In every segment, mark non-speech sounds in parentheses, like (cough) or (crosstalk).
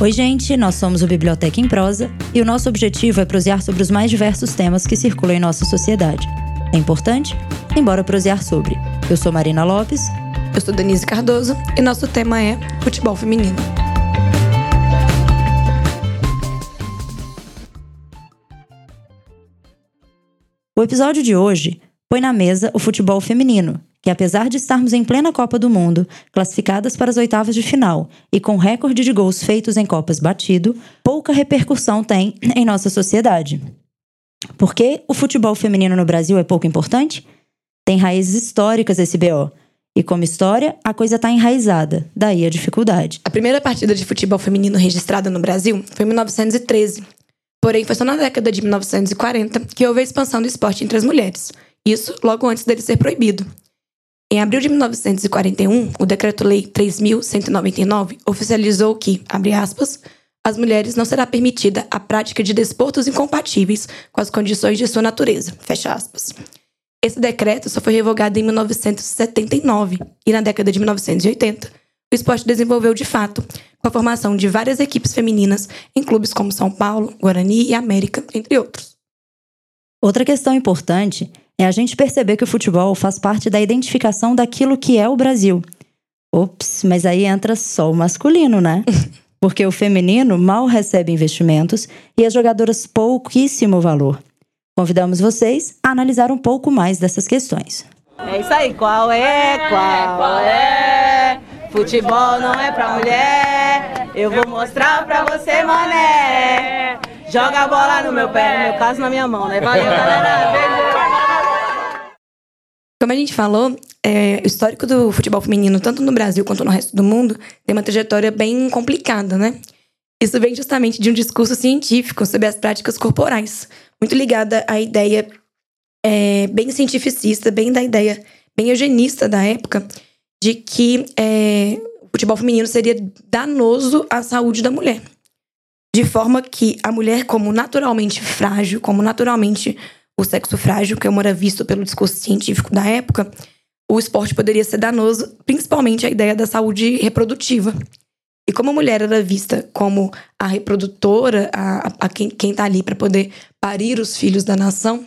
Oi, gente, nós somos o Biblioteca em Prosa e o nosso objetivo é prosear sobre os mais diversos temas que circulam em nossa sociedade. É importante? Embora prosear sobre. Eu sou Marina Lopes. Eu sou Denise Cardoso e nosso tema é futebol feminino. O episódio de hoje põe na mesa o futebol feminino, que apesar de estarmos em plena Copa do Mundo, classificadas para as oitavas de final e com recorde de gols feitos em Copas batido, pouca repercussão tem em nossa sociedade. Por que o futebol feminino no Brasil é pouco importante? Tem raízes históricas esse BO. E como história, a coisa está enraizada, daí a dificuldade. A primeira partida de futebol feminino registrada no Brasil foi em 1913. Porém, foi só na década de 1940 que houve a expansão do esporte entre as mulheres. Isso logo antes dele ser proibido. Em abril de 1941, o Decreto-Lei 3.199 oficializou que, abre aspas, as mulheres não será permitida a prática de desportos incompatíveis com as condições de sua natureza, fecha aspas. Esse decreto só foi revogado em 1979 e na década de 1980, o esporte desenvolveu de fato, com a formação de várias equipes femininas em clubes como São Paulo, Guarani e América, entre outros. Outra questão importante é a gente perceber que o futebol faz parte da identificação daquilo que é o Brasil. Ops, mas aí entra só o masculino, né? (laughs) Porque o feminino mal recebe investimentos e as jogadoras pouquíssimo valor. Convidamos vocês a analisar um pouco mais dessas questões. É isso aí, qual é? Qual é? Futebol não é pra mulher. Eu vou mostrar pra você, mané. Joga a bola no meu pé, no meu caso na minha mão, né? Valeu, galera. Beijo. (laughs) Como a gente falou, é, o histórico do futebol feminino, tanto no Brasil quanto no resto do mundo, tem uma trajetória bem complicada, né? Isso vem justamente de um discurso científico sobre as práticas corporais, muito ligada à ideia é, bem cientificista, bem da ideia bem eugenista da época, de que é, o futebol feminino seria danoso à saúde da mulher. De forma que a mulher, como naturalmente frágil, como naturalmente o sexo frágil, que era visto pelo discurso científico da época, o esporte poderia ser danoso, principalmente a ideia da saúde reprodutiva. E como a mulher era vista como a reprodutora, a, a quem, quem tá ali para poder parir os filhos da nação,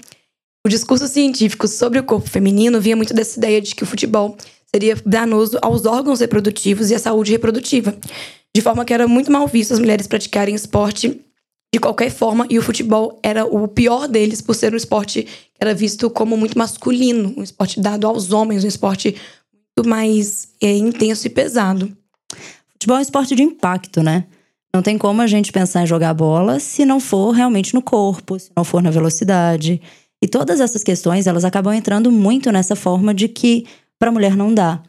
o discurso científico sobre o corpo feminino vinha muito dessa ideia de que o futebol seria danoso aos órgãos reprodutivos e à saúde reprodutiva. De forma que era muito mal visto as mulheres praticarem esporte de qualquer forma, e o futebol era o pior deles por ser um esporte que era visto como muito masculino, um esporte dado aos homens, um esporte muito mais é, intenso e pesado. Futebol é um esporte de impacto, né? Não tem como a gente pensar em jogar bola se não for realmente no corpo, se não for na velocidade. E todas essas questões, elas acabam entrando muito nessa forma de que para a mulher não dá.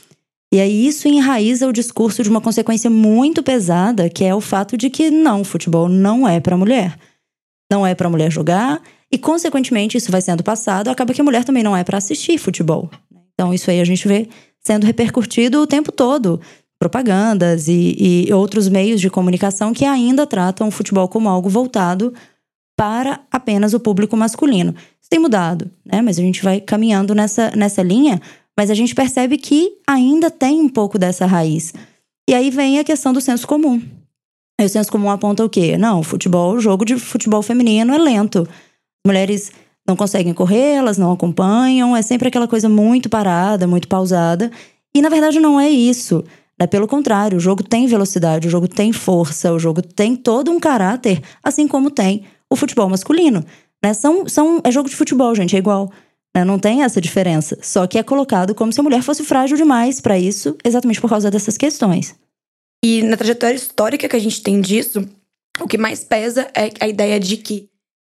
E aí isso enraiza o discurso de uma consequência muito pesada, que é o fato de que não, futebol não é para mulher. Não é para mulher jogar e consequentemente isso vai sendo passado, acaba que a mulher também não é para assistir futebol. Então isso aí a gente vê sendo repercutido o tempo todo, propagandas e, e outros meios de comunicação que ainda tratam o futebol como algo voltado para apenas o público masculino. Isso tem mudado, né? Mas a gente vai caminhando nessa, nessa linha mas a gente percebe que ainda tem um pouco dessa raiz. E aí vem a questão do senso comum. O senso comum aponta o quê? Não, futebol, o jogo de futebol feminino é lento. Mulheres não conseguem correr, elas não acompanham, é sempre aquela coisa muito parada, muito pausada. E na verdade não é isso. É pelo contrário, o jogo tem velocidade, o jogo tem força, o jogo tem todo um caráter, assim como tem o futebol masculino. Né? São, são, é jogo de futebol, gente, é igual. Né? Não tem essa diferença. Só que é colocado como se a mulher fosse frágil demais para isso, exatamente por causa dessas questões. E na trajetória histórica que a gente tem disso, o que mais pesa é a ideia de que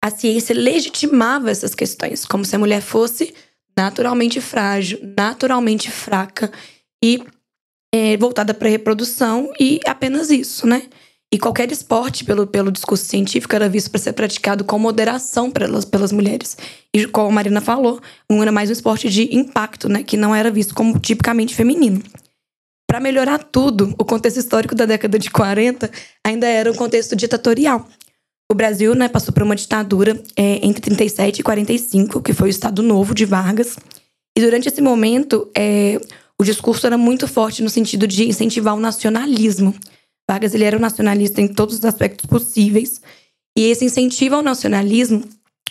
a ciência legitimava essas questões, como se a mulher fosse naturalmente frágil, naturalmente fraca e é, voltada para a reprodução e apenas isso, né? E qualquer esporte, pelo, pelo discurso científico, era visto para ser praticado com moderação pelas, pelas mulheres. E como a Marina falou, um era mais um esporte de impacto, né? Que não era visto como tipicamente feminino. Para melhorar tudo, o contexto histórico da década de 40 ainda era um contexto ditatorial. O Brasil né, passou por uma ditadura é, entre 37 e 45, que foi o Estado Novo de Vargas. E durante esse momento, é, o discurso era muito forte no sentido de incentivar o nacionalismo Vargas ele era um nacionalista em todos os aspectos possíveis. E esse incentivo ao nacionalismo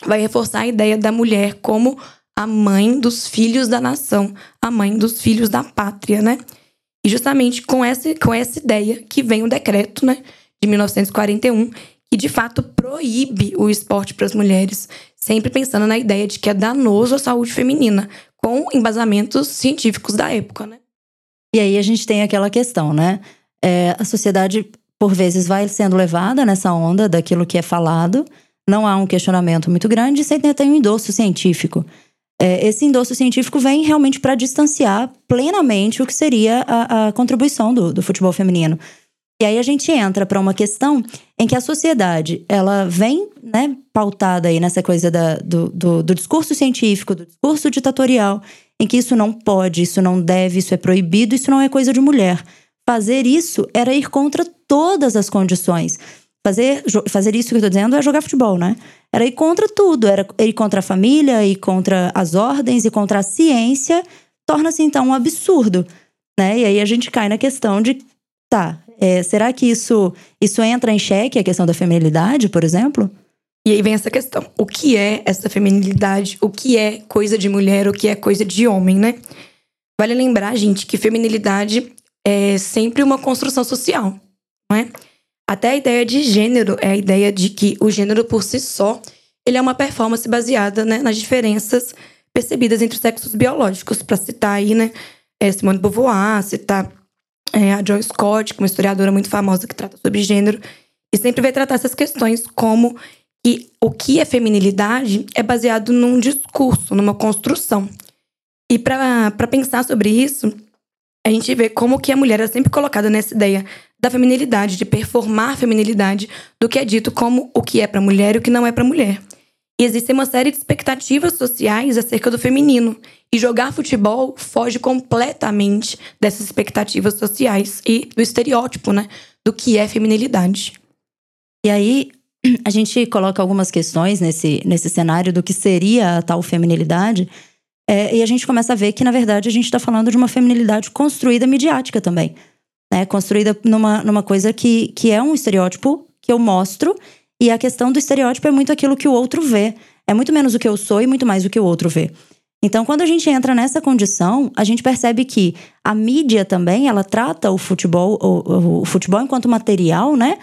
vai reforçar a ideia da mulher como a mãe dos filhos da nação, a mãe dos filhos da pátria, né? E justamente com essa, com essa ideia que vem o decreto, né, de 1941, que de fato proíbe o esporte para as mulheres, sempre pensando na ideia de que é danoso à saúde feminina, com embasamentos científicos da época, né? E aí a gente tem aquela questão, né? É, a sociedade, por vezes, vai sendo levada nessa onda daquilo que é falado, não há um questionamento muito grande, sem ter um endosso científico. É, esse endosso científico vem realmente para distanciar plenamente o que seria a, a contribuição do, do futebol feminino. E aí a gente entra para uma questão em que a sociedade ela vem né, pautada aí nessa coisa da, do, do, do, discurso científico, do discurso ditatorial, em que isso não pode, isso não deve, isso é proibido, isso não é coisa de mulher. Fazer isso era ir contra todas as condições. Fazer, fazer isso que eu estou dizendo é jogar futebol, né? Era ir contra tudo, era ir contra a família, ir contra as ordens, e contra a ciência, torna-se então um absurdo, né? E aí a gente cai na questão de, tá, é, será que isso, isso entra em xeque, a questão da feminilidade, por exemplo? E aí vem essa questão: o que é essa feminilidade? O que é coisa de mulher? O que é coisa de homem, né? Vale lembrar, gente, que feminilidade é sempre uma construção social, não é? Até a ideia de gênero é a ideia de que o gênero por si só ele é uma performance baseada né, nas diferenças percebidas entre os sexos biológicos. Para citar aí, né, é Simone de Beauvoir, citar é, a Joy Scott, uma historiadora muito famosa que trata sobre gênero, e sempre vai tratar essas questões como que o que é feminilidade é baseado num discurso, numa construção. E para pensar sobre isso, a gente vê como que a mulher é sempre colocada nessa ideia da feminilidade, de performar feminilidade, do que é dito como o que é para mulher e o que não é para mulher. E existe uma série de expectativas sociais acerca do feminino. E jogar futebol foge completamente dessas expectativas sociais e do estereótipo, né? Do que é feminilidade. E aí, (clears throat) a gente coloca algumas questões nesse, nesse cenário do que seria a tal feminilidade. É, e a gente começa a ver que, na verdade, a gente está falando de uma feminilidade construída midiática também. Né? Construída numa, numa coisa que, que é um estereótipo que eu mostro e a questão do estereótipo é muito aquilo que o outro vê. É muito menos o que eu sou e muito mais o que o outro vê. Então, quando a gente entra nessa condição, a gente percebe que a mídia também, ela trata o futebol, o, o futebol enquanto material, né?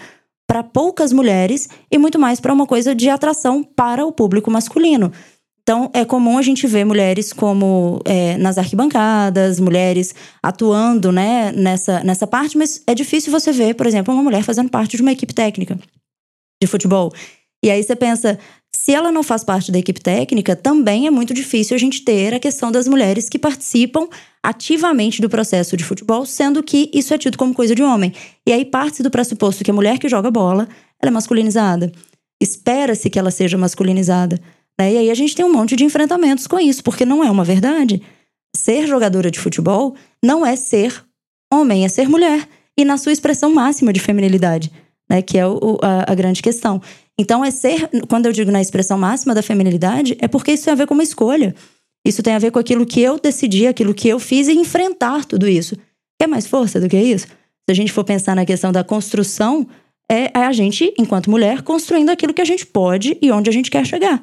Para poucas mulheres e muito mais para uma coisa de atração para o público masculino. Então, é comum a gente ver mulheres como é, nas arquibancadas, mulheres atuando né, nessa, nessa parte, mas é difícil você ver, por exemplo, uma mulher fazendo parte de uma equipe técnica de futebol. E aí você pensa, se ela não faz parte da equipe técnica, também é muito difícil a gente ter a questão das mulheres que participam ativamente do processo de futebol, sendo que isso é tido como coisa de homem. E aí parte do pressuposto que a mulher que joga bola, ela é masculinizada. Espera-se que ela seja masculinizada. Né? E aí a gente tem um monte de enfrentamentos com isso, porque não é uma verdade. Ser jogadora de futebol não é ser homem, é ser mulher. E na sua expressão máxima de feminilidade né? Que é o, a, a, grande questão. Então, é ser, quando eu digo na expressão máxima da feminilidade, é porque isso tem a ver com uma escolha. Isso tem a ver com aquilo que eu decidi, aquilo que eu fiz e enfrentar tudo isso. Quer mais força do que isso? Se a gente for pensar na questão da construção, é, é a gente, enquanto mulher, construindo aquilo que a gente pode e onde a gente quer chegar.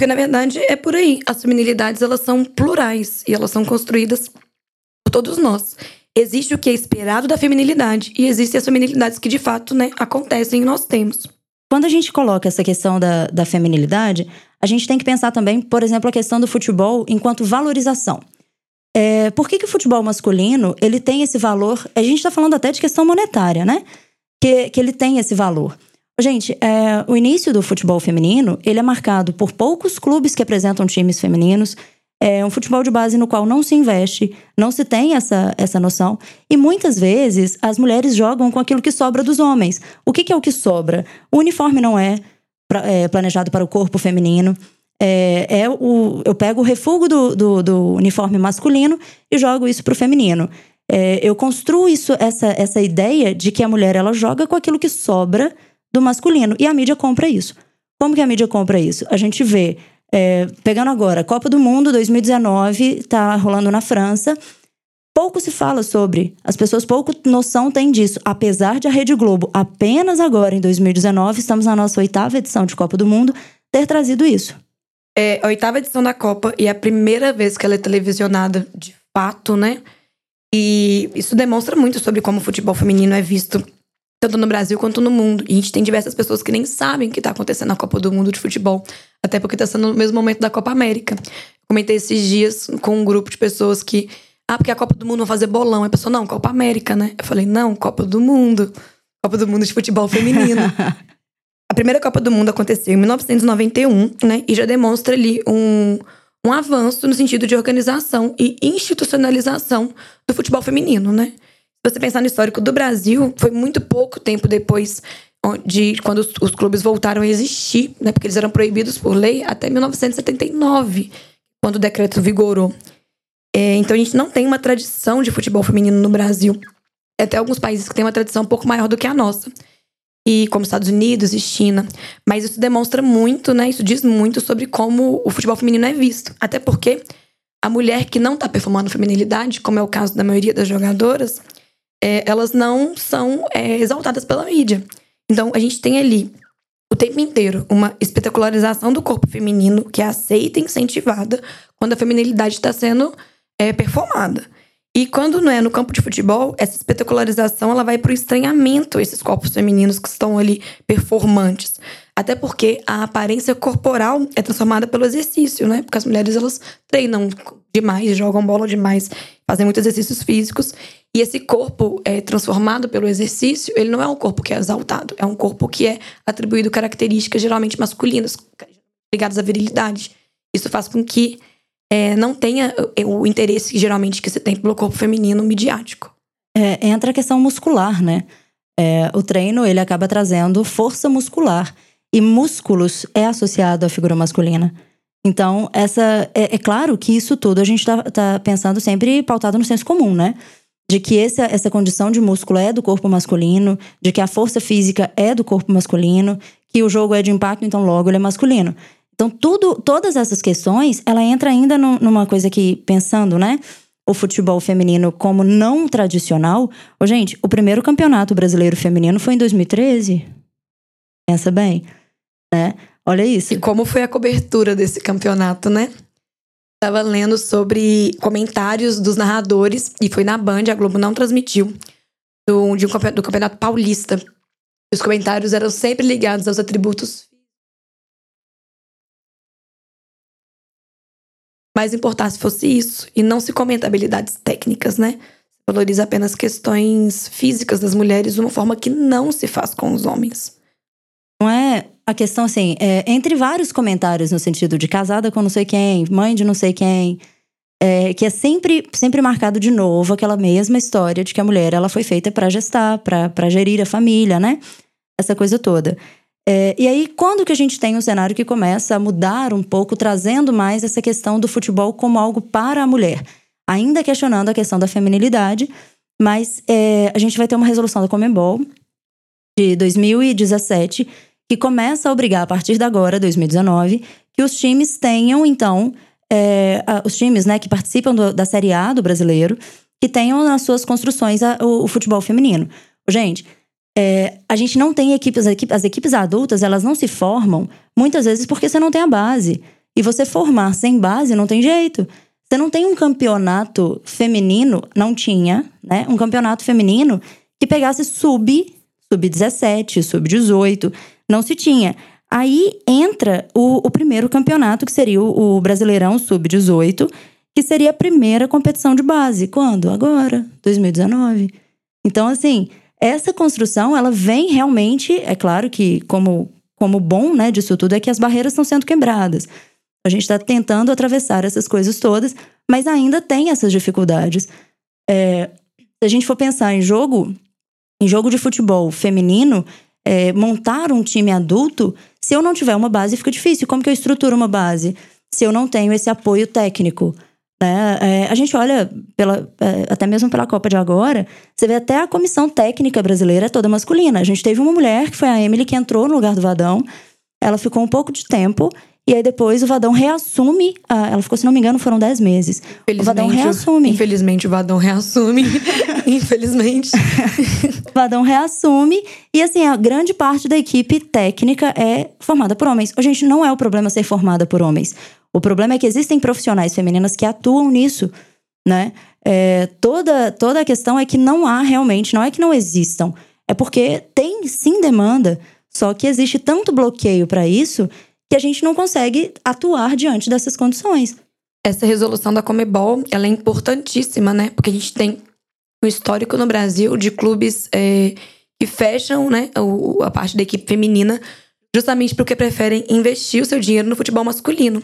Porque, na verdade, é por aí. As feminilidades, elas são plurais e elas são construídas por todos nós existe o que é esperado da feminilidade e existem as feminilidades que de fato né, acontecem e nós temos. Quando a gente coloca essa questão da, da feminilidade, a gente tem que pensar também, por exemplo, a questão do futebol enquanto valorização. É, por que, que o futebol masculino ele tem esse valor? A gente está falando até de questão monetária, né? Que, que ele tem esse valor. Gente, é, o início do futebol feminino ele é marcado por poucos clubes que apresentam times femininos, é um futebol de base no qual não se investe, não se tem essa, essa noção. E muitas vezes as mulheres jogam com aquilo que sobra dos homens. O que, que é o que sobra? O uniforme não é, pra, é planejado para o corpo feminino. É, é, o, eu pego o refúgio do, do, do uniforme masculino e jogo isso para o feminino. É, eu construo isso, essa, essa ideia de que a mulher ela joga com aquilo que sobra do masculino. E a mídia compra isso. Como que a mídia compra isso? A gente vê é, pegando agora, Copa do Mundo 2019, tá rolando na França. pouco se fala sobre. As pessoas pouco noção têm disso. Apesar de a Rede Globo, apenas agora, em 2019, estamos na nossa oitava edição de Copa do Mundo, ter trazido isso. É a oitava edição da Copa e é a primeira vez que ela é televisionada de fato, né? E isso demonstra muito sobre como o futebol feminino é visto tanto no Brasil quanto no mundo. E a gente tem diversas pessoas que nem sabem o que está acontecendo na Copa do Mundo de futebol, até porque está sendo no mesmo momento da Copa América. comentei esses dias com um grupo de pessoas que ah, porque a Copa do Mundo vai fazer bolão. A pessoa, não, Copa América, né? Eu falei, não, Copa do Mundo. Copa do Mundo de futebol feminino. (laughs) a primeira Copa do Mundo aconteceu em 1991, né? E já demonstra ali um, um avanço no sentido de organização e institucionalização do futebol feminino, né? Se você pensar no histórico do Brasil, foi muito pouco tempo depois de quando os, os clubes voltaram a existir, né? Porque eles eram proibidos por lei até 1979, quando o decreto vigorou. É, então a gente não tem uma tradição de futebol feminino no Brasil. Até alguns países que têm uma tradição um pouco maior do que a nossa. E como Estados Unidos e China. Mas isso demonstra muito, né? Isso diz muito sobre como o futebol feminino é visto. Até porque a mulher que não está performando feminilidade, como é o caso da maioria das jogadoras, é, elas não são é, exaltadas pela mídia. Então a gente tem ali o tempo inteiro uma espetacularização do corpo feminino que é aceita e incentivada quando a feminilidade está sendo é performada. E quando não é no campo de futebol, essa espetacularização ela vai para o estranhamento esses corpos femininos que estão ali performantes. Até porque a aparência corporal é transformada pelo exercício, né? Porque as mulheres elas treinam demais, jogam bola demais, fazem muitos exercícios físicos. E esse corpo é transformado pelo exercício, ele não é um corpo que é exaltado, é um corpo que é atribuído características geralmente masculinas, ligadas à virilidade. Isso faz com que é, não tenha é, o interesse geralmente que você tem pelo corpo feminino midiático. É, entra a questão muscular, né? É, o treino ele acaba trazendo força muscular e músculos é associado à figura masculina. Então, essa é, é claro que isso tudo a gente está tá pensando sempre pautado no senso comum, né? De que essa, essa condição de músculo é do corpo masculino, de que a força física é do corpo masculino, que o jogo é de impacto, então logo ele é masculino. Então, tudo, todas essas questões, ela entra ainda no, numa coisa que, pensando, né? O futebol feminino como não tradicional. Ô, gente, o primeiro campeonato brasileiro feminino foi em 2013. Pensa bem, né? Olha isso. E como foi a cobertura desse campeonato, né? Tava lendo sobre comentários dos narradores, e foi na Band, a Globo não transmitiu, do, de um, do Campeonato Paulista. Os comentários eram sempre ligados aos atributos mais importar se fosse isso e não se comenta habilidades técnicas, né? Valoriza apenas questões físicas das mulheres de uma forma que não se faz com os homens. Não é a questão assim, é, entre vários comentários no sentido de casada com não sei quem, mãe de não sei quem, é, que é sempre, sempre marcado de novo aquela mesma história de que a mulher ela foi feita para gestar, para gerir a família, né? Essa coisa toda. É, e aí, quando que a gente tem um cenário que começa a mudar um pouco, trazendo mais essa questão do futebol como algo para a mulher? Ainda questionando a questão da feminilidade, mas é, a gente vai ter uma resolução da Comembol de 2017 que começa a obrigar, a partir de agora, 2019, que os times tenham, então, é, os times né, que participam do, da Série A do brasileiro, que tenham nas suas construções a, o, o futebol feminino. Gente, é, a gente não tem equipes, as equipes adultas, elas não se formam muitas vezes porque você não tem a base. E você formar sem base não tem jeito. Você não tem um campeonato feminino, não tinha, né? Um campeonato feminino que pegasse sub, sub-17, sub-18, não se tinha. Aí entra o, o primeiro campeonato, que seria o, o Brasileirão Sub-18, que seria a primeira competição de base. Quando? Agora, 2019. Então, assim, essa construção, ela vem realmente, é claro que como, como bom né, disso tudo é que as barreiras estão sendo quebradas. A gente está tentando atravessar essas coisas todas, mas ainda tem essas dificuldades. É, se a gente for pensar em jogo, em jogo de futebol feminino, é, montar um time adulto, se eu não tiver uma base, fica difícil. Como que eu estruturo uma base? Se eu não tenho esse apoio técnico. Né? É, a gente olha, pela, é, até mesmo pela Copa de agora, você vê até a comissão técnica brasileira é toda masculina. A gente teve uma mulher, que foi a Emily, que entrou no lugar do Vadão. Ela ficou um pouco de tempo E aí depois o Vadão reassume. a- ela ficou, se não me engano, foram 10 meses. O Vadão reassume. Infelizmente, o Vadão reassume. (laughs) infelizmente. O (laughs) Vadão reassume. E assim, a grande parte da equipe técnica é formada por homens. Ô, Gente, não é o problema ser formada por homens. O problema é que existem profissionais femininas que atuam nisso, né? É, toda, toda a questão é que não há realmente, não é que não existam. É porque tem sim demanda, só que existe tanto bloqueio para isso que a gente não consegue atuar diante dessas condições. Essa resolução da Comebol, ela é importantíssima, né? Porque a gente tem um histórico no Brasil de clubes é, que fecham né, a parte da equipe feminina justamente porque preferem investir o seu dinheiro no futebol masculino.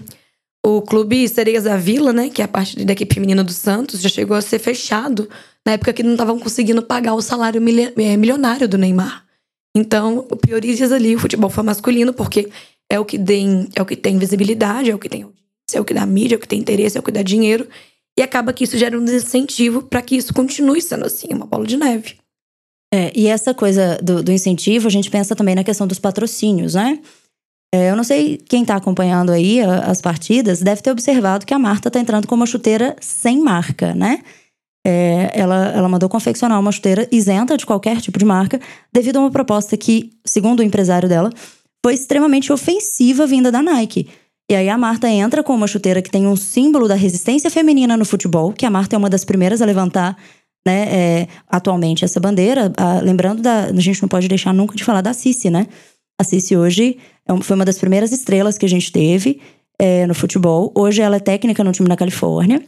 O clube Sereias da Vila, né, que é a parte da equipe feminina do Santos, já chegou a ser fechado na época que não estavam conseguindo pagar o salário eh, milionário do Neymar. Então, prioriza ali o futebol masculino, porque é o que tem, é o que tem visibilidade, é o que tem é o que dá mídia, é o que tem interesse, é o que dá dinheiro. E acaba que isso gera um desincentivo para que isso continue sendo assim, uma bola de neve. É, e essa coisa do, do incentivo, a gente pensa também na questão dos patrocínios, né? É, eu não sei quem tá acompanhando aí as partidas, deve ter observado que a Marta tá entrando com uma chuteira sem marca, né? É, ela, ela mandou confeccionar uma chuteira isenta de qualquer tipo de marca, devido a uma proposta que, segundo o empresário dela, foi extremamente ofensiva vinda da Nike. E aí a Marta entra com uma chuteira que tem um símbolo da resistência feminina no futebol, que a Marta é uma das primeiras a levantar né, é, atualmente essa bandeira. Ah, lembrando da. A gente não pode deixar nunca de falar da Cici, né? A Cici hoje é foi uma das primeiras estrelas que a gente teve é, no futebol. Hoje ela é técnica no time da Califórnia.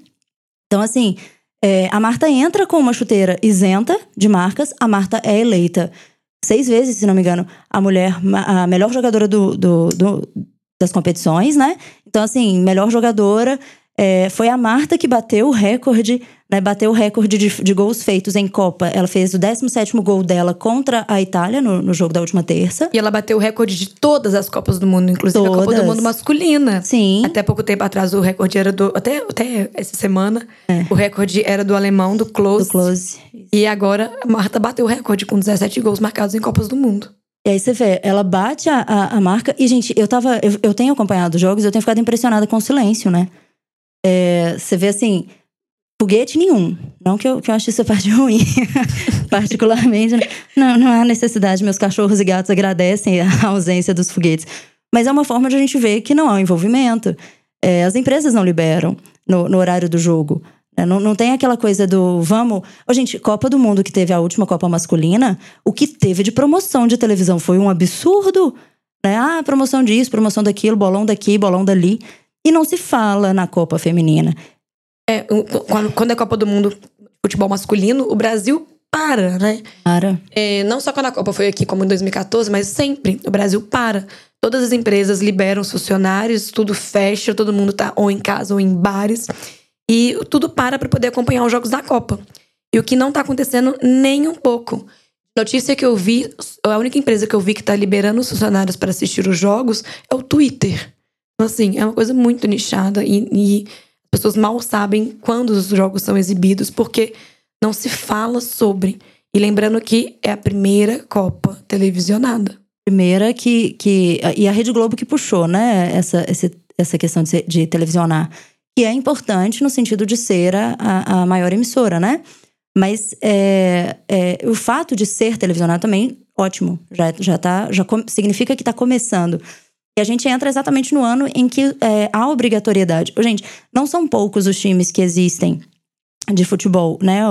Então, assim, é, a Marta entra com uma chuteira isenta de marcas, a Marta é eleita seis vezes, se não me engano, a mulher, a melhor jogadora do, do- do- das competições, né? Então, assim, melhor jogadora. é, foi a Marta que bateu o recorde, né? Bateu o recorde de, de gols feitos em Copa. Ela fez o 17 gol dela contra a Itália no, no jogo da última terça. E ela bateu o recorde de todas as Copas do Mundo, inclusive a Copa Todas. do Mundo masculina. Sim. Até pouco tempo atrás, o recorde era do. Até, até essa semana, o recorde era do alemão, do Close. É. Do close. E agora a Marta bateu o recorde com 17 gols marcados em Copas do Mundo. E aí você vê, ela bate a, a, a marca. E, gente, eu tava. Eu, eu tenho acompanhado os jogos, eu tenho ficado impressionada com o silêncio, né? É, você vê assim, foguete nenhum. Não que eu, que eu ache isso a (laughs) parte ruim, (laughs) particularmente. né? Não, não há necessidade, meus cachorros e gatos agradecem a (laughs) ausência dos foguetes. Mas é uma forma de a gente ver que não há um envolvimento. É, as empresas não liberam no, no horário do jogo. É, Não, não tem aquela coisa do vamos. Ô, gente, Copa do Mundo que teve a última Copa masculina, o que teve de promoção de televisão foi um absurdo. Né? Ah, promoção disso, promoção daquilo, bolão daqui, bolão dali. E não se fala na Copa Feminina. É, quando- é Copa do Mundo futebol masculino, o Brasil para, né? Cara, É, não só quando a Copa foi aqui, como em 2014, mas sempre. O Brasil para. Todas as empresas liberam os funcionários, tudo fecha, todo mundo tá ou em casa ou em bares. E tudo para para poder acompanhar os jogos da Copa. E o que não tá acontecendo nem um pouco. Notícia que eu vi, a única empresa que eu vi que tá liberando os funcionários para assistir os jogos é o Twitter. Então, assim, é uma coisa muito nichada e, e as pessoas mal sabem quando os jogos são exibidos, porque não se fala sobre. E lembrando que é a primeira Copa televisionada. primeira que, que. E a Rede Globo que puxou, né? Essa, esse- essa questão de, de televisionar. Que é importante no sentido de ser a, a, maior emissora, né? Mas é, é, o fato de ser televisionado também, ótimo. Já, já, tá, já significa que está começando. E a gente entra exatamente no ano em que é, há obrigatoriedade. Gente, não são poucos os times que existem de futebol, né?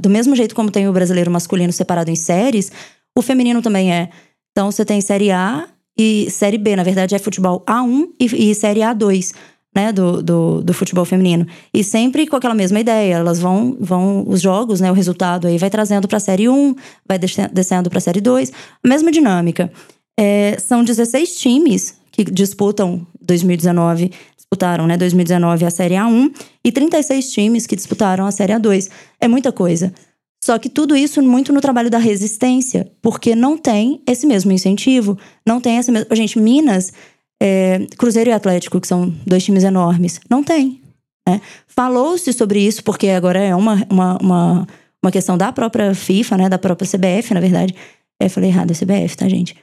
Do mesmo jeito como tem o brasileiro masculino separado em séries, o feminino também é. Então você tem Série A e Série B, na verdade é futebol A1 e, e Série A2, né, do, do, do futebol feminino. E sempre com aquela mesma ideia, elas vão, vão os jogos, né, o resultado aí vai trazendo pra Série 1, vai desce- descendo pra Série 2, a mesma dinâmica. É, são 16 times que disputam 2019, disputaram, né, 2019 a Série A1 e 36 times que disputaram a Série A2. É muita coisa. Só que tudo isso muito no trabalho da resistência, porque não tem esse mesmo incentivo, não tem essa mesma. Gente, Minas, é, Cruzeiro e Atlético, que são dois times enormes, não tem. né? Falou-se sobre isso, porque agora é uma, uma, uma, uma questão da própria FIFA, né, da própria CBF, na verdade. É, falei errado, é CBF, tá, gente?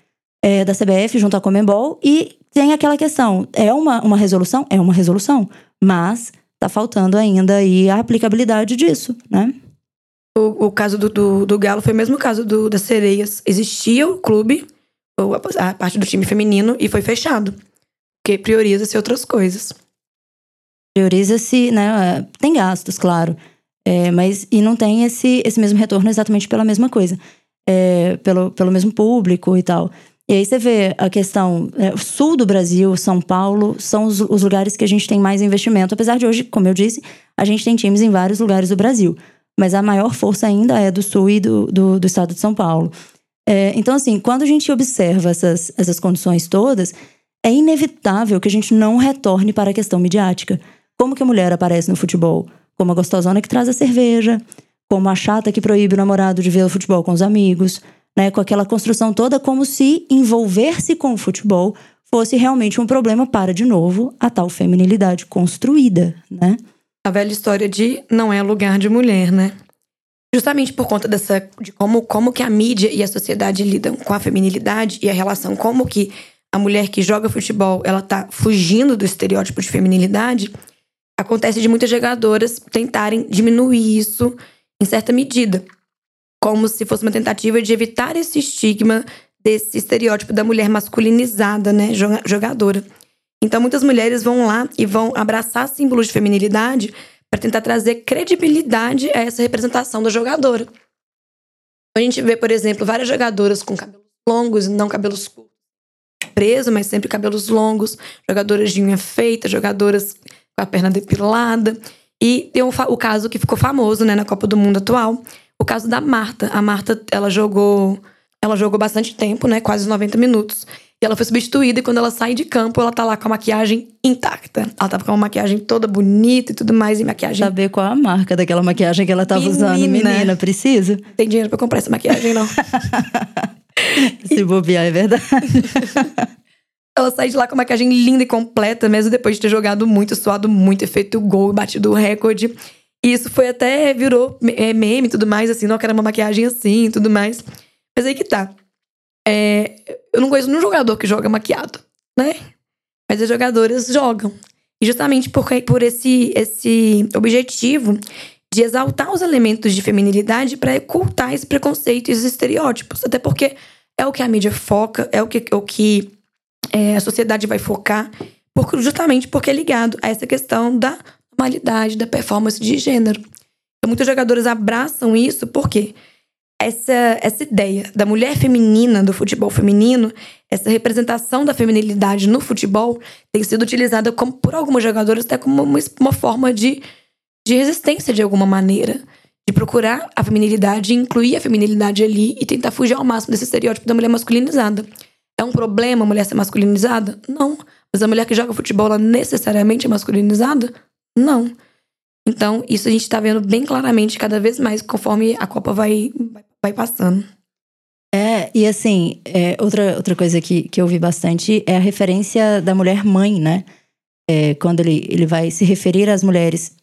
é, da CBF junto à Comembol e tem aquela questão, é uma, uma resolução? É uma resolução, mas tá faltando ainda aí a aplicabilidade disso, né? O, o caso do, do, do, Galo foi o mesmo caso do, das Sereias. Existia o clube, a, parte do time feminino, e foi fechado. Porque prioriza-se outras coisas. Prioriza-se, né? Tem gastos, claro. É, mas e não tem esse, esse mesmo retorno exatamente pela mesma coisa. É, pelo, pelo mesmo público e tal. E aí você vê a questão, é, o sul do Brasil, São Paulo, são os, os, lugares que a gente tem mais investimento. Apesar de hoje, como eu disse, a gente tem times em vários lugares do Brasil. Mas a maior força ainda é do sul e do, do, do estado de São Paulo. É, então, assim, quando a gente observa essas, essas condições todas, é inevitável que a gente não retorne para a questão midiática. Como que a mulher aparece no futebol? Como a gostosona que traz a cerveja, como a chata que proíbe o namorado de ver o futebol com os amigos, né? Com aquela construção toda como se envolver-se com o futebol fosse realmente um problema para, de novo, a tal feminilidade construída, né? A velha história de não é lugar de mulher, né? Justamente por conta dessa de como como que a mídia e a sociedade lidam com a feminilidade e a relação como que a mulher que joga futebol, ela tá fugindo do estereótipo de feminilidade, acontece de muitas jogadoras tentarem diminuir isso em certa medida como se fosse uma tentativa de evitar esse estigma desse estereótipo da mulher masculinizada, né, jogadora. Então muitas mulheres vão lá e vão abraçar símbolos de feminilidade para tentar trazer credibilidade a essa representação da jogadora. A gente vê, por exemplo, várias jogadoras com cabelos longos e não cabelos curtos. Preso, mas sempre cabelos longos, jogadoras de unha feita, jogadoras com a perna depilada. E tem o, o caso que ficou famoso né, na Copa do Mundo atual, o caso da Marta. A Marta, ela jogou. Ela jogou bastante tempo, né? Quase 90 minutos. E ela foi substituída e quando ela sai de campo, ela tá lá com a maquiagem intacta. Ela tava com uma maquiagem toda bonita e tudo mais, e maquiagem. Saber qual a marca daquela maquiagem que ela tava menina. usando, menina, precisa? Tem dinheiro pra comprar essa maquiagem, não. (laughs) Se bobear, é verdade. (laughs) ela sai de lá com a maquiagem linda e completa, mesmo depois de ter jogado muito, suado muito, feito gol, batido o recorde. E isso foi até, virou é, meme e tudo mais, assim, não, quero uma maquiagem assim e tudo mais. Mas aí que tá. É, eu não conheço nenhum jogador que joga maquiado, né? Mas as jogadoras jogam. E justamente por, por esse, esse objetivo de exaltar os elementos de feminilidade para ocultar esse preconceito e esses estereótipos. Até porque é o que a mídia foca, é o que, o que é, a sociedade vai focar, por, justamente porque é ligado a essa questão da normalidade da performance de gênero. Então, muitos jogadores abraçam isso porque essa, essa ideia da mulher feminina, do futebol feminino, essa representação da feminilidade no futebol tem sido utilizada como, por alguns jogadores até como uma, uma forma de, de resistência de alguma maneira. De procurar a feminilidade, incluir a feminilidade ali e tentar fugir ao máximo desse estereótipo da mulher masculinizada. É um problema a mulher ser masculinizada? Não. Mas a mulher que joga futebol, ela necessariamente é masculinizada? Não. Então, isso a gente tá vendo bem claramente cada vez mais conforme a Copa vai, vai passando. É, e assim, é, outra, outra coisa que, que eu vi bastante é a referência da mulher mãe, né? É, quando ele, ele vai se referir às mulheres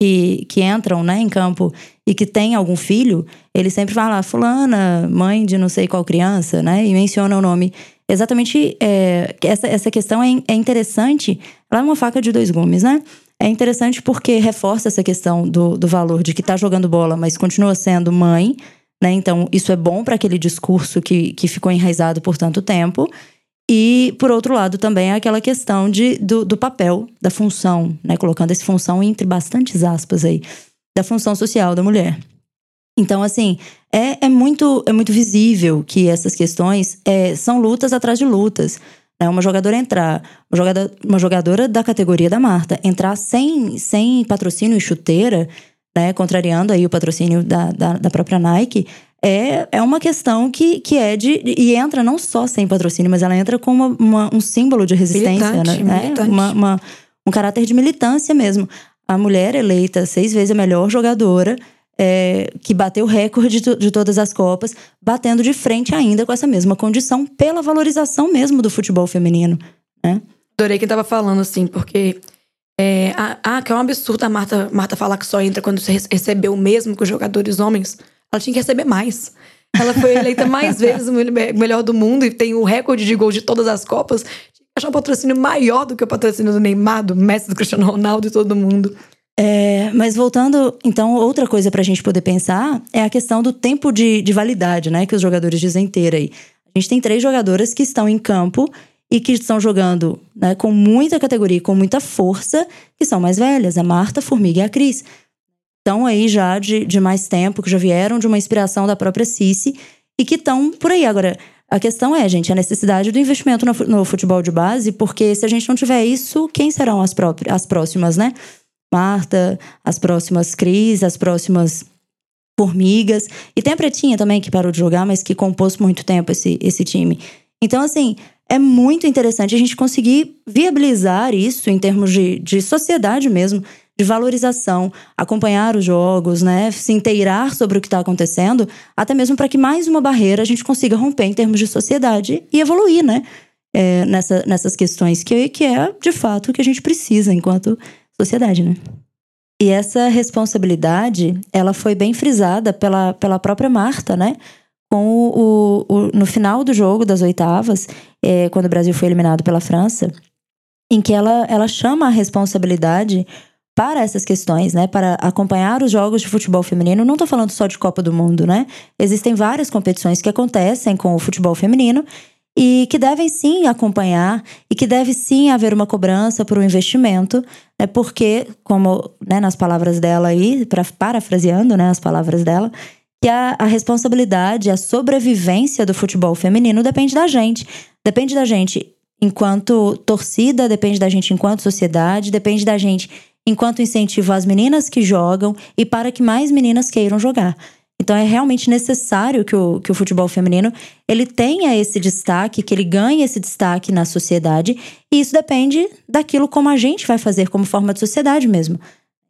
que, que entram né, em campo e que têm algum filho, ele sempre fala, fulana, mãe de não sei qual criança, né? E menciona o nome. Exatamente, é, essa, essa questão é, é interessante. Ela é uma faca de dois gumes, né? É interessante porque reforça essa questão do, do valor de que está jogando bola, mas continua sendo mãe, né? Então, isso é bom para aquele discurso que, que ficou enraizado por tanto tempo. E, por outro lado, também é aquela questão de, do, do papel, da função, né? Colocando essa função entre bastantes aspas aí, da função social da mulher. Então, assim, é, é, muito, é muito visível que essas questões é, são lutas atrás de lutas. Né? Uma jogadora entrar, uma jogadora, uma jogadora da categoria da Marta, entrar sem, sem patrocínio e chuteira, né? Contrariando aí o patrocínio da, da, da própria Nike, é, é uma questão que, que é de. E entra não só sem patrocínio, mas ela entra com uma, uma um símbolo de resistência, militante, né? Militante. Uma, uma, um caráter de militância mesmo. A mulher eleita seis vezes a melhor jogadora é, que bateu o recorde de, de, todas as Copas, batendo de frente ainda com essa mesma condição pela valorização mesmo do futebol feminino. Né? Adorei quem tava falando assim, porque. É, ah, que é um absurdo a Marta, Marta falar que só entra quando você recebeu o mesmo que os jogadores homens. Ela tinha que receber mais. Ela foi eleita mais (laughs) vezes o melhor do mundo e tem o recorde de gols de todas as Copas. Achar um patrocínio maior do que o patrocínio do Neymar, do Messi, do Cristiano Ronaldo e todo mundo. É, mas voltando, então, outra coisa pra gente poder pensar é a questão do tempo de, de validade, né? Que os jogadores dizem ter aí. A gente tem três jogadoras que estão em campo e que estão jogando né, com muita categoria, com muita força, que são mais velhas, a Marta, a Formiga e a Cris. Estão aí já de, de mais tempo, que já vieram de uma inspiração da própria Cici e que estão por aí. Agora, a questão é, gente, a necessidade do investimento no, no futebol de base, porque se a gente não tiver isso, quem serão as, próprias, as próximas, né? Marta, as próximas Cris, as próximas Formigas. E tem a Pretinha também, que parou de jogar, mas que compôs muito tempo esse, esse time. Então, assim, é muito interessante a gente conseguir viabilizar isso em termos de, de sociedade mesmo, de valorização, acompanhar os jogos, né, se inteirar sobre o que está acontecendo, até mesmo para que mais uma barreira a gente consiga romper em termos de sociedade e evoluir, né, é, nessa, nessas questões que, que é de fato o que a gente precisa enquanto sociedade, né? E essa responsabilidade, ela foi bem frisada pela, pela própria Marta, né? Com o, o, o no final do jogo das oitavas, é, quando o Brasil foi eliminado pela França, em que ela, ela chama a responsabilidade para essas questões, né? Para acompanhar os jogos de futebol feminino. Não estou falando só de Copa do Mundo, né? Existem várias competições que acontecem com o futebol feminino e que devem sim acompanhar e que deve sim haver uma cobrança por um investimento, né, porque, como né, nas palavras dela aí, pra, parafraseando né, as palavras dela, que a, a responsabilidade, a sobrevivência do futebol feminino depende da gente. Depende da gente enquanto torcida, depende da gente enquanto sociedade, depende da gente enquanto incentivo às meninas que jogam e para que mais meninas queiram jogar. Então é realmente necessário que o, que o futebol feminino ele tenha esse destaque, que ele ganhe esse destaque na sociedade. E isso depende daquilo como a gente vai fazer como forma de sociedade mesmo.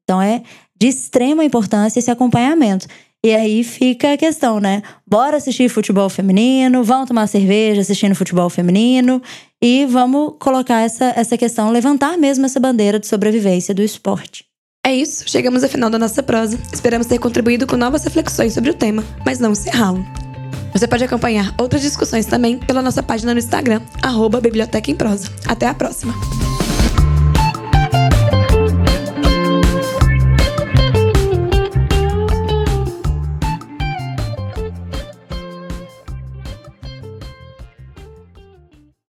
Então é de extrema importância esse acompanhamento. E aí fica a questão, né? Bora assistir futebol feminino, vamos tomar cerveja assistindo futebol feminino e vamos colocar essa, essa questão, levantar mesmo essa bandeira de sobrevivência do esporte. É isso, chegamos ao final da nossa prosa. Esperamos ter contribuído com novas reflexões sobre o tema, mas não ralam. Você pode acompanhar outras discussões também pela nossa página no Instagram, arroba Biblioteca em Prosa. Até a próxima!